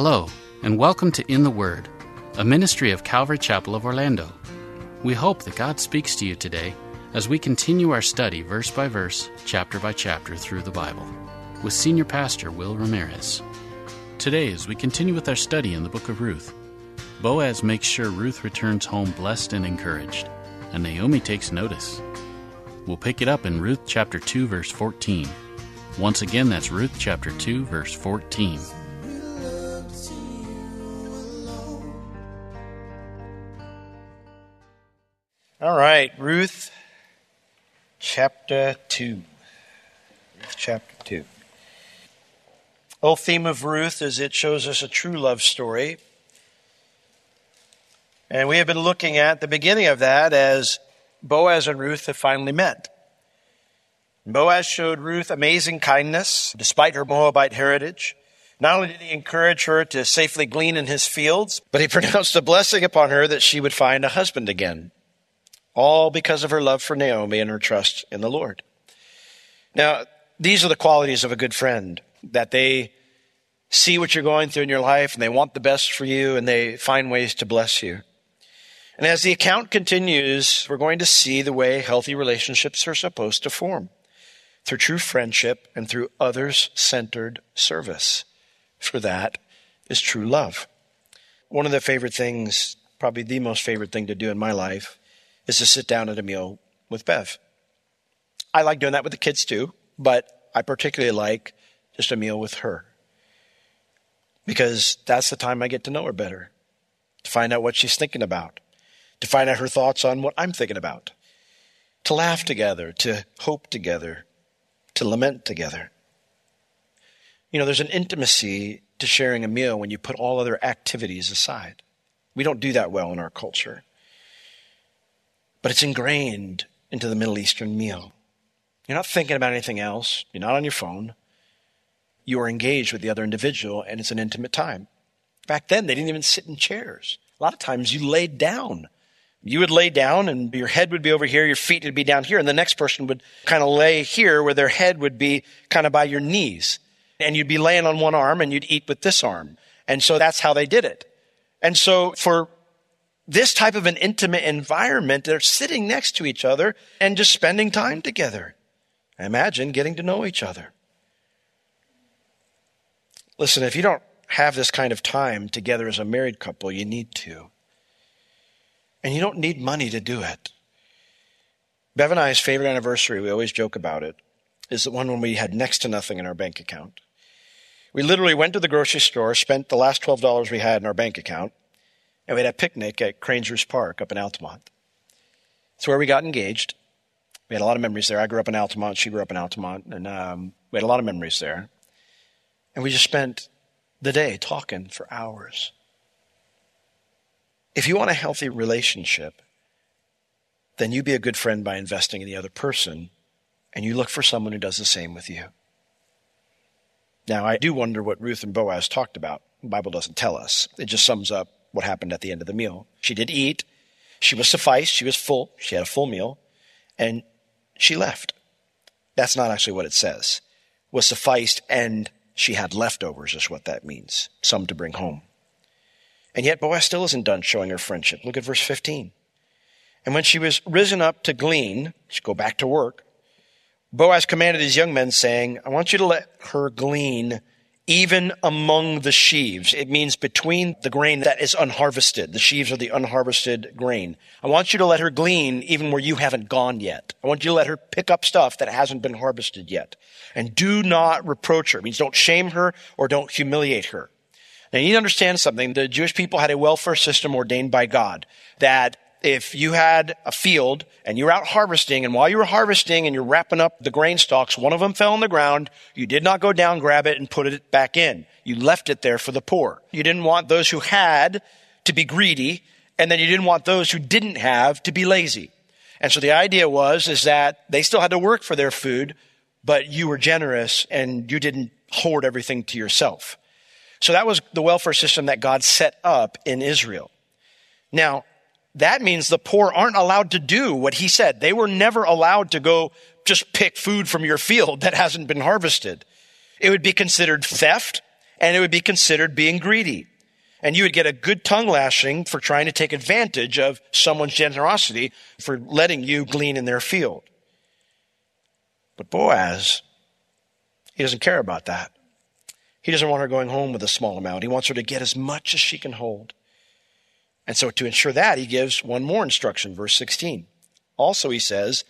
Hello, and welcome to In the Word, a ministry of Calvary Chapel of Orlando. We hope that God speaks to you today as we continue our study verse by verse, chapter by chapter through the Bible with Senior Pastor Will Ramirez. Today, as we continue with our study in the book of Ruth, Boaz makes sure Ruth returns home blessed and encouraged, and Naomi takes notice. We'll pick it up in Ruth chapter 2, verse 14. Once again, that's Ruth chapter 2, verse 14. All right, Ruth chapter 2. Ruth chapter 2. The whole theme of Ruth is it shows us a true love story. And we have been looking at the beginning of that as Boaz and Ruth have finally met. Boaz showed Ruth amazing kindness despite her Moabite heritage. Not only did he encourage her to safely glean in his fields, but he pronounced a blessing upon her that she would find a husband again all because of her love for Naomi and her trust in the Lord. Now, these are the qualities of a good friend that they see what you're going through in your life and they want the best for you and they find ways to bless you. And as the account continues, we're going to see the way healthy relationships are supposed to form through true friendship and through others centered service. For that is true love. One of the favorite things, probably the most favorite thing to do in my life, is to sit down at a meal with Bev. I like doing that with the kids too, but I particularly like just a meal with her. Because that's the time I get to know her better, to find out what she's thinking about, to find out her thoughts on what I'm thinking about, to laugh together, to hope together, to lament together. You know, there's an intimacy to sharing a meal when you put all other activities aside. We don't do that well in our culture but it's ingrained into the Middle Eastern meal. You're not thinking about anything else. You're not on your phone. You are engaged with the other individual, and it's an intimate time. Back then, they didn't even sit in chairs. A lot of times, you laid down. You would lay down, and your head would be over here, your feet would be down here, and the next person would kind of lay here, where their head would be kind of by your knees. And you'd be laying on one arm, and you'd eat with this arm. And so that's how they did it. And so for this type of an intimate environment, they're sitting next to each other and just spending time together. Imagine getting to know each other. Listen, if you don't have this kind of time together as a married couple, you need to. And you don't need money to do it. Bev and I's favorite anniversary, we always joke about it, is the one when we had next to nothing in our bank account. We literally went to the grocery store, spent the last $12 we had in our bank account, and we had a picnic at Cranger's Park up in Altamonte. It's where we got engaged. We had a lot of memories there. I grew up in Altamonte. She grew up in Altamonte. And um, we had a lot of memories there. And we just spent the day talking for hours. If you want a healthy relationship, then you be a good friend by investing in the other person, and you look for someone who does the same with you. Now, I do wonder what Ruth and Boaz talked about. The Bible doesn't tell us. It just sums up what happened at the end of the meal. She did eat. She was sufficed. She was full. She had a full meal. And she left. That's not actually what it says. Was sufficed and she had leftovers is what that means. Some to bring home. And yet Boaz still isn't done showing her friendship. Look at verse 15. And when she was risen up to glean, she go back to work, Boaz commanded his young men saying, I want you to let her glean even among the sheaves. It means between the grain that is unharvested. The sheaves are the unharvested grain. I want you to let her glean even where you haven't gone yet. I want you to let her pick up stuff that hasn't been harvested yet. And do not reproach her. It means don't shame her or don't humiliate her. Now you need to understand something. The Jewish people had a welfare system ordained by God that if you had a field and you were out harvesting, and while you were harvesting and you're wrapping up the grain stalks, one of them fell on the ground, you did not go down, grab it, and put it back in. You left it there for the poor. You didn't want those who had to be greedy, and then you didn't want those who didn't have to be lazy. And so the idea was, is that they still had to work for their food, but you were generous and you didn't hoard everything to yourself. So that was the welfare system that God set up in Israel. Now, that means the poor aren't allowed to do what he said. They were never allowed to go just pick food from your field that hasn't been harvested. It would be considered theft and it would be considered being greedy. And you would get a good tongue lashing for trying to take advantage of someone's generosity for letting you glean in their field. But Boaz, he doesn't care about that. He doesn't want her going home with a small amount. He wants her to get as much as she can hold. And so to ensure that, he gives one more instruction, verse 16. Also, he says,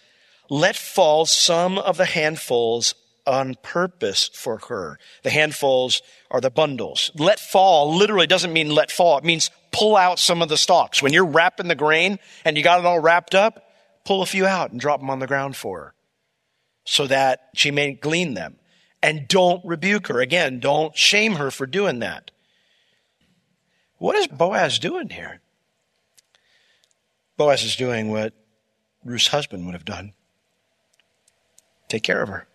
let fall some of the handfuls on purpose for her. The handfuls are the bundles. Let fall literally doesn't mean let fall. It means pull out some of the stalks. When you're wrapping the grain and you got it all wrapped up, pull a few out and drop them on the ground for her so that she may glean them. And don't rebuke her. Again, don't shame her for doing that. What is Boaz doing here? Boaz is doing what Ruth's husband would have done take care of her,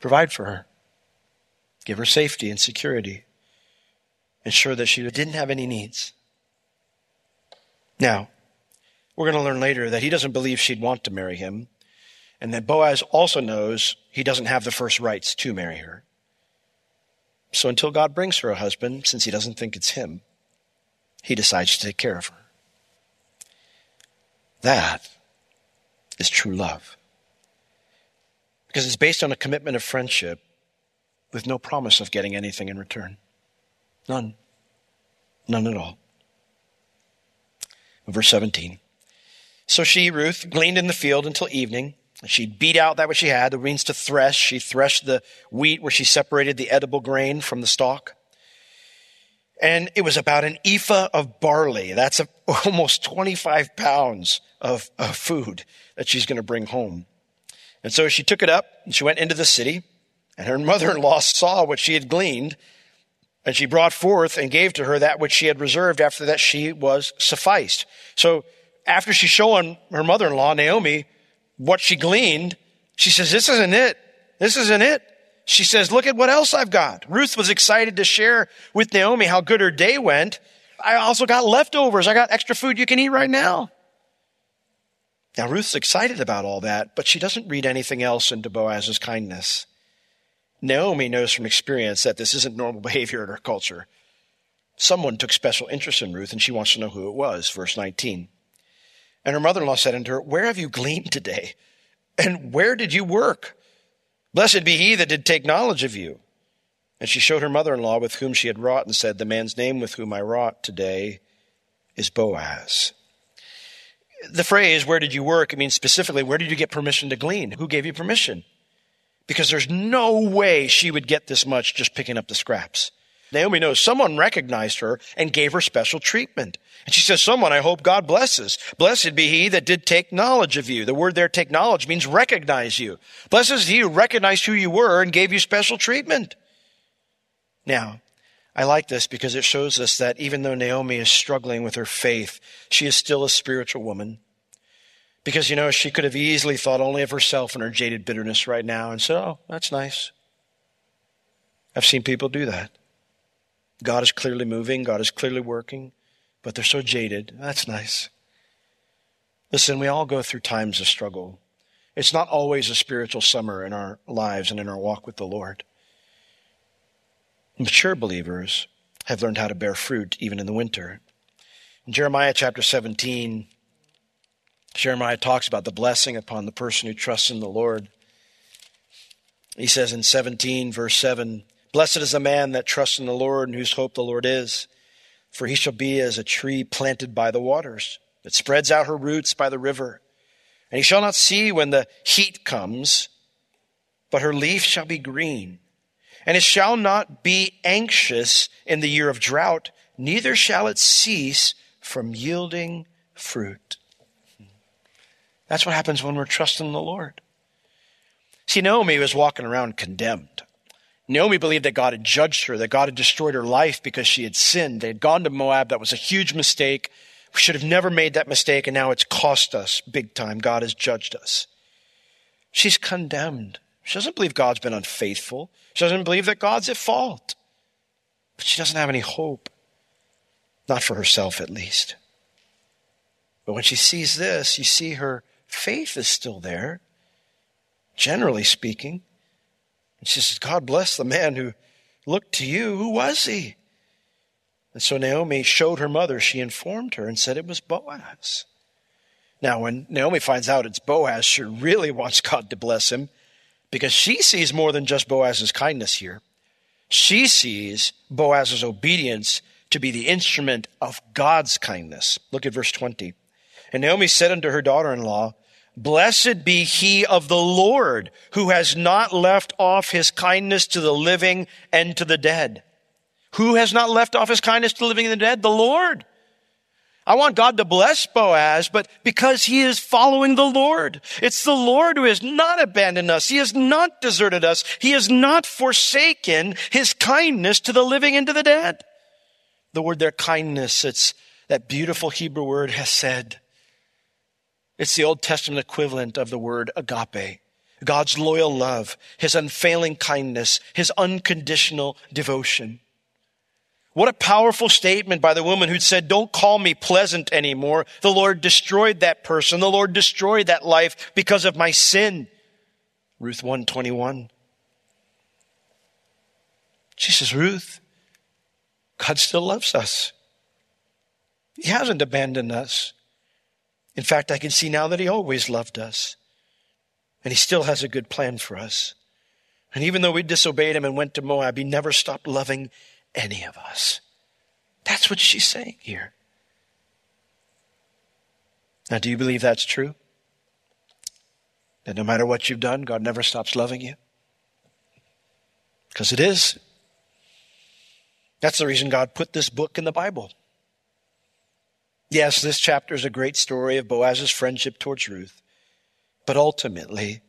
provide for her, give her safety and security, ensure that she didn't have any needs. Now, we're going to learn later that he doesn't believe she'd want to marry him, and that Boaz also knows he doesn't have the first rights to marry her. So until God brings her a husband, since he doesn't think it's him, he decides to take care of her. That is true love. Because it's based on a commitment of friendship with no promise of getting anything in return. None. None at all. Verse 17. So she, Ruth, gleaned in the field until evening. She beat out that which she had. The means to thresh. She threshed the wheat where she separated the edible grain from the stalk and it was about an ephah of barley. That's a, almost 25 pounds of, of food that she's going to bring home. And so she took it up and she went into the city and her mother-in-law saw what she had gleaned and she brought forth and gave to her that which she had reserved after that she was sufficed. So after she's showing her mother-in-law, Naomi, what she gleaned, she says, this isn't it. This isn't it. She says, look at what else I've got. Ruth was excited to share with Naomi how good her day went. I also got leftovers. I got extra food you can eat right now. Now, Ruth's excited about all that, but she doesn't read anything else into Boaz's kindness. Naomi knows from experience that this isn't normal behavior in her culture. Someone took special interest in Ruth, and she wants to know who it was. Verse 19. And her mother in law said unto her, Where have you gleaned today? And where did you work? Blessed be he that did take knowledge of you. And she showed her mother in law with whom she had wrought and said, The man's name with whom I wrought today is Boaz. The phrase, where did you work? It means specifically, where did you get permission to glean? Who gave you permission? Because there's no way she would get this much just picking up the scraps. Naomi knows someone recognized her and gave her special treatment. And she says, someone I hope God blesses. Blessed be he that did take knowledge of you. The word there, take knowledge, means recognize you. Blessed is he who recognized who you were and gave you special treatment. Now, I like this because it shows us that even though Naomi is struggling with her faith, she is still a spiritual woman. Because, you know, she could have easily thought only of herself and her jaded bitterness right now and said, oh, that's nice. I've seen people do that. God is clearly moving, God is clearly working, but they're so jaded. That's nice. Listen, we all go through times of struggle. It's not always a spiritual summer in our lives and in our walk with the Lord. Mature believers have learned how to bear fruit even in the winter. In Jeremiah chapter 17, Jeremiah talks about the blessing upon the person who trusts in the Lord. He says in 17, verse 7, Blessed is the man that trusts in the Lord and whose hope the Lord is, for he shall be as a tree planted by the waters that spreads out her roots by the river. And he shall not see when the heat comes, but her leaf shall be green. And it shall not be anxious in the year of drought, neither shall it cease from yielding fruit. That's what happens when we're trusting the Lord. See, Naomi was walking around condemned. Naomi believed that God had judged her, that God had destroyed her life because she had sinned. They had gone to Moab. That was a huge mistake. We should have never made that mistake, and now it's cost us big time. God has judged us. She's condemned. She doesn't believe God's been unfaithful. She doesn't believe that God's at fault. But she doesn't have any hope. Not for herself, at least. But when she sees this, you see her faith is still there, generally speaking. And she says, God bless the man who looked to you. Who was he? And so Naomi showed her mother, she informed her and said it was Boaz. Now, when Naomi finds out it's Boaz, she really wants God to bless him because she sees more than just Boaz's kindness here. She sees Boaz's obedience to be the instrument of God's kindness. Look at verse 20. And Naomi said unto her daughter in law, Blessed be he of the Lord who has not left off his kindness to the living and to the dead. Who has not left off his kindness to the living and the dead? The Lord. I want God to bless Boaz, but because he is following the Lord. It's the Lord who has not abandoned us. He has not deserted us. He has not forsaken his kindness to the living and to the dead. The word there, kindness, it's that beautiful Hebrew word, hesed. It's the Old Testament equivalent of the word agape. God's loyal love, His unfailing kindness, His unconditional devotion. What a powerful statement by the woman who'd said, don't call me pleasant anymore. The Lord destroyed that person. The Lord destroyed that life because of my sin. Ruth 121. She says, Ruth, God still loves us. He hasn't abandoned us. In fact, I can see now that He always loved us. And He still has a good plan for us. And even though we disobeyed Him and went to Moab, He never stopped loving any of us. That's what she's saying here. Now, do you believe that's true? That no matter what you've done, God never stops loving you? Because it is. That's the reason God put this book in the Bible. Yes, this chapter is a great story of Boaz's friendship towards Ruth, but ultimately,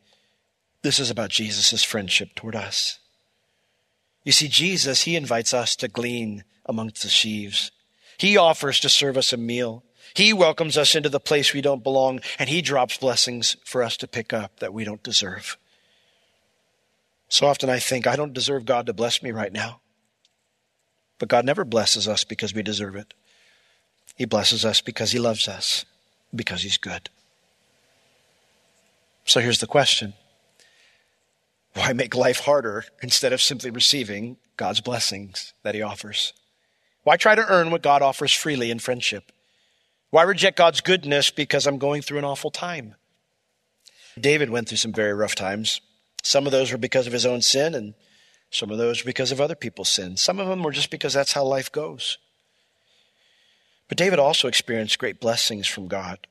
this is about Jesus' friendship toward us. You see, Jesus, He invites us to glean amongst the sheaves. He offers to serve us a meal. He welcomes us into the place we don't belong, and He drops blessings for us to pick up that we don't deserve. So often I think, I don't deserve God to bless me right now. But God never blesses us because we deserve it. He blesses us because He loves us, because He's good. So here's the question why make life harder instead of simply receiving God's blessings that He offers? Why try to earn what God offers freely in friendship? Why reject God's goodness because I'm going through an awful time? David went through some very rough times. Some of those were because of his own sin, and some of those were because of other people's sin. Some of them were just because that's how life goes. But David also experienced great blessings from God.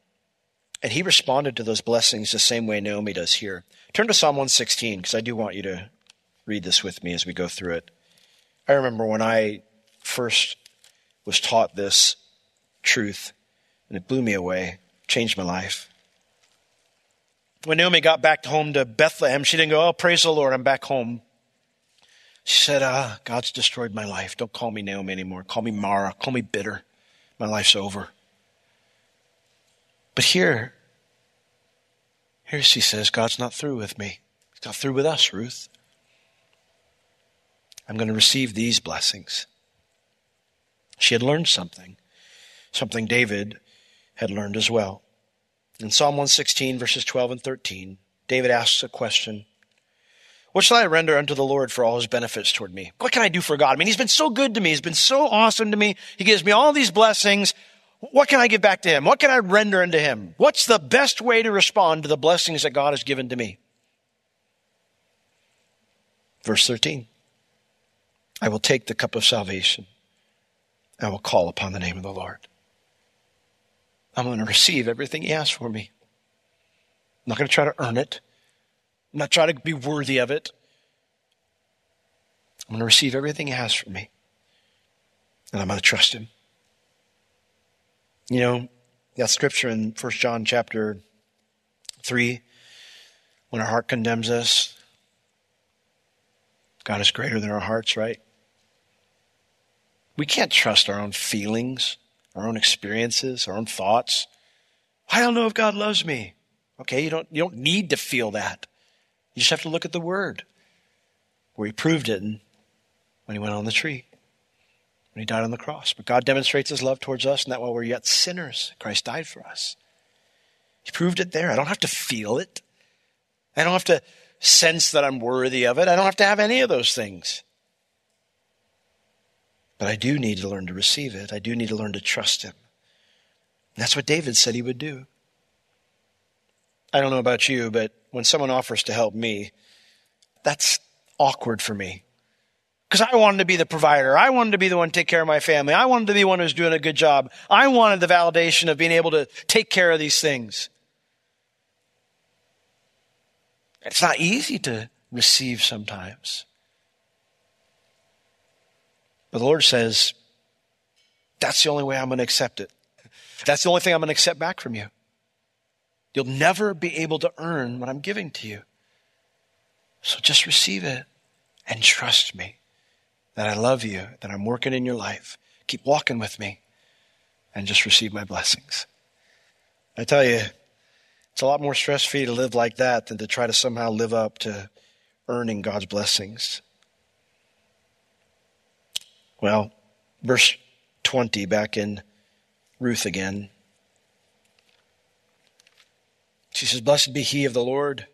And he responded to those blessings the same way Naomi does here. Turn to Psalm 116, because I do want you to read this with me as we go through it. I remember when I first was taught this truth, and it blew me away, changed my life. When Naomi got back home to Bethlehem, she didn't go, Oh, praise the Lord, I'm back home. She said, Ah, God's destroyed my life. Don't call me Naomi anymore. Call me Mara. Call me bitter. My life's over. But here, here she says, God's not through with me. He's not through with us, Ruth. I'm going to receive these blessings. She had learned something, something David had learned as well. In Psalm 116, verses 12 and 13, David asks a question What shall I render unto the Lord for all his benefits toward me? What can I do for God? I mean, he's been so good to me. He's been so awesome to me. He gives me all these blessings. What can I give back to him? What can I render unto him? What's the best way to respond to the blessings that God has given to me? Verse 13. I will take the cup of salvation. I will call upon the name of the Lord. I'm going to receive everything He has for me. I'm not going to try to earn it. I'm not trying to be worthy of it. I'm going to receive everything He has for me. And I'm going to trust Him. You know, that scripture in 1 John chapter 3, when our heart condemns us, God is greater than our hearts, right? We can't trust our own feelings, our own experiences, our own thoughts. I don't know if God loves me. Okay, you don't, you don't need to feel that. You just have to look at the Word, where He proved it when He went on the tree, when He died on the cross. But God demonstrates His love towards us, and that while we're yet sinners, Christ died for us. He proved it there. I don't have to feel it. I don't have to sense that I'm worthy of it. I don't have to have any of those things. But I do need to learn to receive it. I do need to learn to trust Him. And that's what David said he would do. I don't know about you, but when someone offers to help me, that's awkward for me. Because I wanted to be the provider. I wanted to be the one to take care of my family. I wanted to be the one who's doing a good job. I wanted the validation of being able to take care of these things. It's not easy to receive sometimes. But the Lord says, that's the only way I'm going to accept it. That's the only thing I'm going to accept back from you. You'll never be able to earn what I'm giving to you. So just receive it and trust me that I love you, that I'm working in your life. Keep walking with me and just receive my blessings. I tell you, it's a lot more stress free to live like that than to try to somehow live up to earning God's blessings. Well, verse 20 back in Ruth again. She says, Blessed be he of the Lord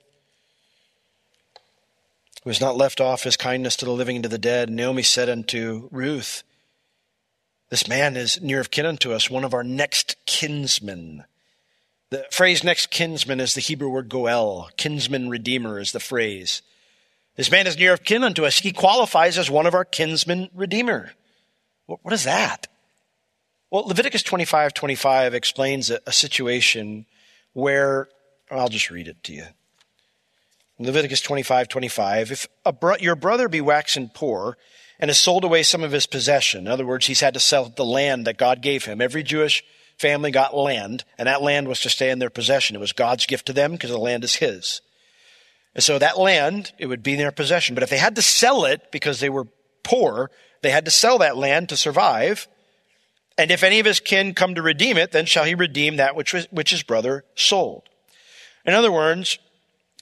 who has not left off his kindness to the living and to the dead. Naomi said unto Ruth, This man is near of kin unto us, one of our next kinsmen. The phrase next kinsman is the Hebrew word goel. Kinsman redeemer is the phrase. This man is near of kin unto us. He qualifies as one of our kinsman redeemer. What is that? Well, Leviticus 25, 25 explains a, a situation where, I'll just read it to you. Leviticus 25, 25, if bro- your brother be waxen poor and has sold away some of his possession, in other words, he's had to sell the land that God gave him. Every Jewish family got land, and that land was to stay in their possession. It was God's gift to them because the land is his. And so that land, it would be in their possession. But if they had to sell it because they were poor, they had to sell that land to survive. And if any of his kin come to redeem it, then shall he redeem that which, was, which his brother sold. In other words,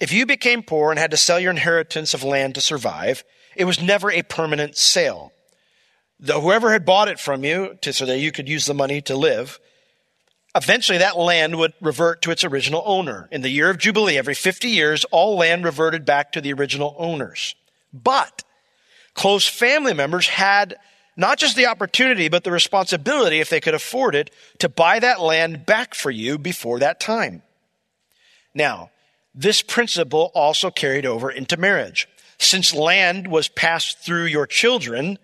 if you became poor and had to sell your inheritance of land to survive, it was never a permanent sale. Whoever had bought it from you to, so that you could use the money to live, eventually that land would revert to its original owner. In the year of Jubilee, every 50 years, all land reverted back to the original owners. But close family members had not just the opportunity, but the responsibility, if they could afford it, to buy that land back for you before that time. Now, this principle also carried over into marriage. Since land was passed through your children,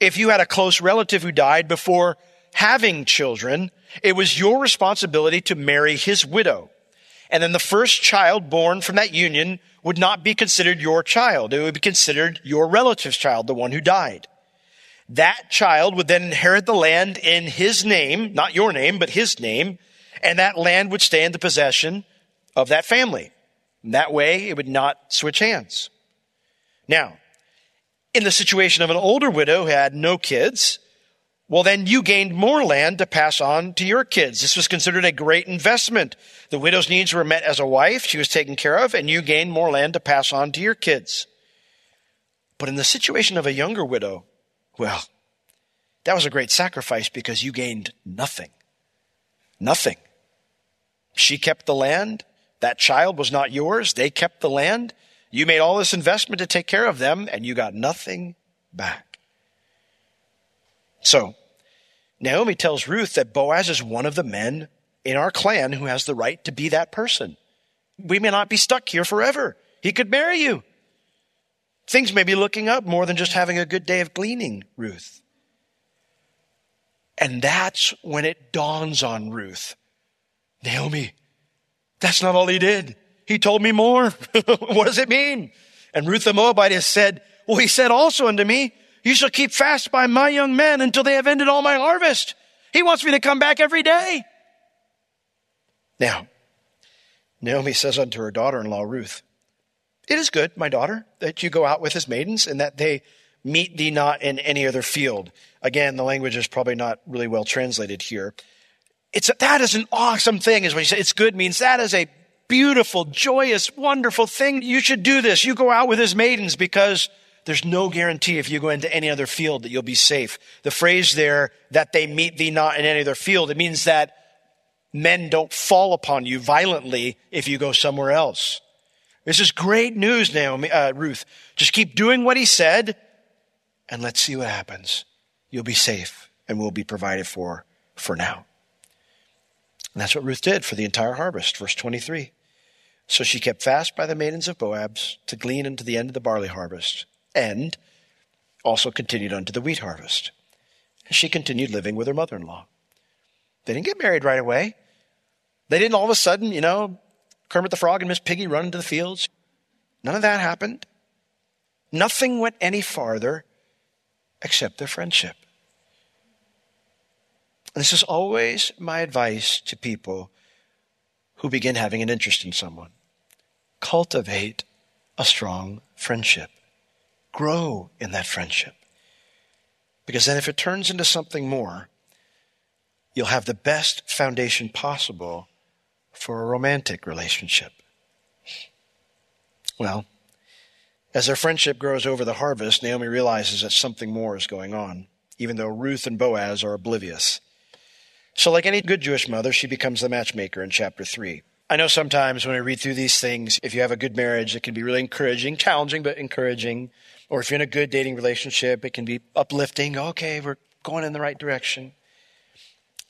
if you had a close relative who died before having children, it was your responsibility to marry his widow. And then the first child born from that union would not be considered your child. It would be considered your relative's child, the one who died. That child would then inherit the land in his name, not your name, but his name, and that land would stay in the possession of that family. That way, it would not switch hands. Now, in the situation of an older widow who had no kids, well, then you gained more land to pass on to your kids. This was considered a great investment. The widow's needs were met as a wife. She was taken care of, and you gained more land to pass on to your kids. But in the situation of a younger widow, well, that was a great sacrifice because you gained nothing. Nothing. She kept the land. That child was not yours. They kept the land. You made all this investment to take care of them, and you got nothing back. So, Naomi tells Ruth that Boaz is one of the men in our clan who has the right to be that person. We may not be stuck here forever. He could marry you. Things may be looking up more than just having a good day of gleaning, Ruth. And that's when it dawns on Ruth Naomi, that's not all he did. He told me more. what does it mean? And Ruth the Moabitess said, Well, he said also unto me, You shall keep fast by my young men until they have ended all my harvest. He wants me to come back every day. Now, Naomi says unto her daughter in law, Ruth, It is good, my daughter, that you go out with his maidens and that they meet thee not in any other field. Again, the language is probably not really well translated here. It's, that is an awesome thing, is what you say. It's good means that is a beautiful, joyous, wonderful thing. You should do this. You go out with his maidens because there's no guarantee if you go into any other field that you'll be safe. The phrase there, that they meet thee not in any other field, it means that men don't fall upon you violently if you go somewhere else. This is great news, Naomi, uh, Ruth. Just keep doing what he said and let's see what happens. You'll be safe and we'll be provided for for now. And that's what Ruth did for the entire harvest. Verse 23. So she kept fast by the maidens of Boaz to glean unto the end of the barley harvest, and also continued unto the wheat harvest. And she continued living with her mother in law. They didn't get married right away. They didn't all of a sudden, you know, Kermit the Frog and Miss Piggy run into the fields. None of that happened. Nothing went any farther except their friendship. And this is always my advice to people who begin having an interest in someone. Cultivate a strong friendship. Grow in that friendship. Because then, if it turns into something more, you'll have the best foundation possible for a romantic relationship. Well, as their friendship grows over the harvest, Naomi realizes that something more is going on, even though Ruth and Boaz are oblivious. So, like any good Jewish mother, she becomes the matchmaker in chapter 3. I know sometimes when I read through these things, if you have a good marriage, it can be really encouraging, challenging, but encouraging. Or if you're in a good dating relationship, it can be uplifting. Okay, we're going in the right direction.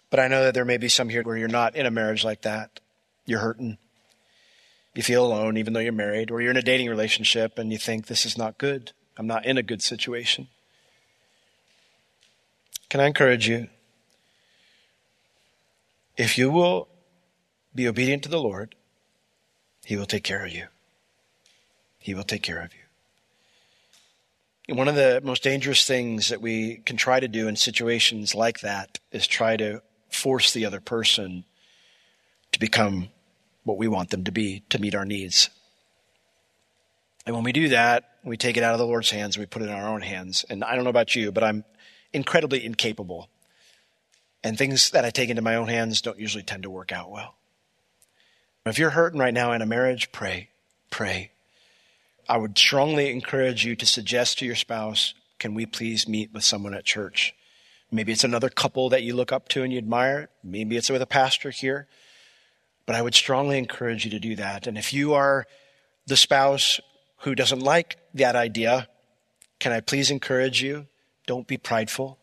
But I know that there may be some here where you're not in a marriage like that. You're hurting. You feel alone even though you're married, or you're in a dating relationship and you think, this is not good. I'm not in a good situation. Can I encourage you? If you will be obedient to the Lord, He will take care of you. He will take care of you. one of the most dangerous things that we can try to do in situations like that is try to force the other person to become what we want them to be to meet our needs. And when we do that, we take it out of the Lord's hands and we put it in our own hands. And I don't know about you, but I'm incredibly incapable. And things that I take into my own hands don't usually tend to work out well. If you're hurting right now in a marriage, pray, pray. I would strongly encourage you to suggest to your spouse, can we please meet with someone at church? Maybe it's another couple that you look up to and you admire. Maybe it's with a pastor here. But I would strongly encourage you to do that. And if you are the spouse who doesn't like that idea, can I please encourage you? Don't be prideful.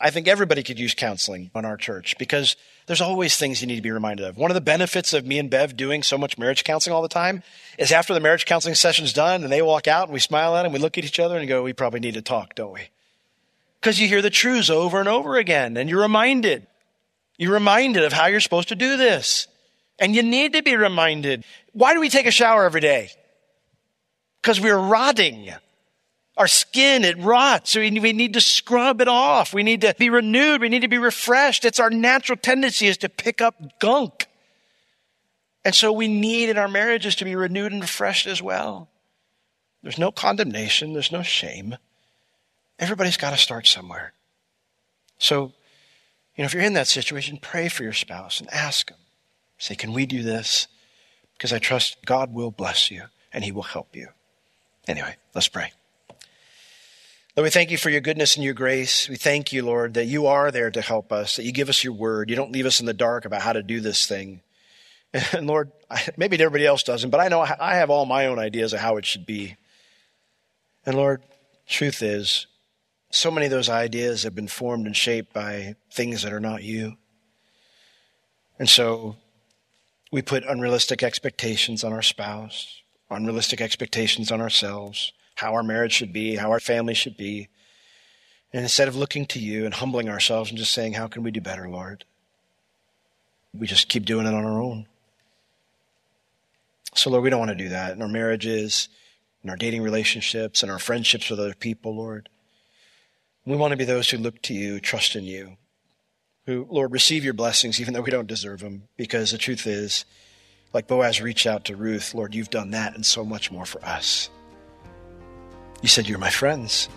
I think everybody could use counseling on our church because there's always things you need to be reminded of. One of the benefits of me and Bev doing so much marriage counseling all the time is after the marriage counseling session's done and they walk out and we smile at them, we look at each other and go, we probably need to talk, don't we? Because you hear the truths over and over again and you're reminded. You're reminded of how you're supposed to do this. And you need to be reminded. Why do we take a shower every day? Because we're rotting. Our skin, it rots. We need to scrub it off. We need to be renewed. We need to be refreshed. It's our natural tendency is to pick up gunk. And so we need in our marriages to be renewed and refreshed as well. There's no condemnation. There's no shame. Everybody's got to start somewhere. So you know, if you're in that situation, pray for your spouse and ask them. Say, can we do this? Because I trust God will bless you and he will help you. Anyway, let's pray. Lord, we thank you for your goodness and your grace. We thank you, Lord, that you are there to help us, that you give us your word. You don't leave us in the dark about how to do this thing. And Lord, maybe everybody else doesn't, but I know I have all my own ideas of how it should be. And Lord, truth is, so many of those ideas have been formed and shaped by things that are not you. And so we put unrealistic expectations on our spouse, unrealistic expectations on ourselves, how our marriage should be, how our family should be. And instead of looking to you and humbling ourselves and just saying, How can we do better, Lord? We just keep doing it on our own. So, Lord, we don't want to do that in our marriages, in our dating relationships, in our friendships with other people, Lord. We want to be those who look to you, trust in you, who, Lord, receive your blessings even though we don't deserve them, because the truth is, like Boaz reached out to Ruth, Lord, you've done that and so much more for us. You said, You're my friends,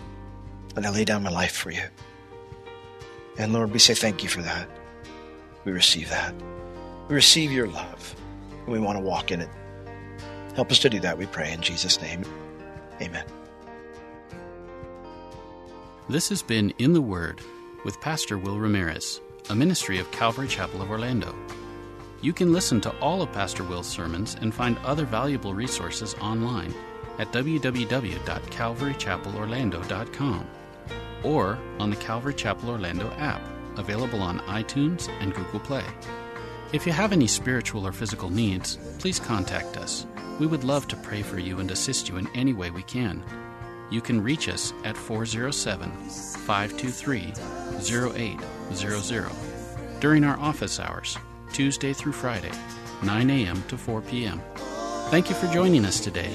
and I lay down my life for you. And Lord, we say thank you for that. We receive that. We receive your love, and we want to walk in it. Help us to do that, we pray, in Jesus' name. Amen. This has been In the Word with Pastor Will Ramirez, a ministry of Calvary Chapel of Orlando. You can listen to all of Pastor Will's sermons and find other valuable resources online at www.calvarychapelorlando.com or on the Calvary Chapel Orlando app, available on iTunes and Google Play. If you have any spiritual or physical needs, please contact us. We would love to pray for you and assist you in any way we can. You can reach us at 407 523 0800 during our office hours, Tuesday through Friday, 9 a.m. to 4 p.m. Thank you for joining us today.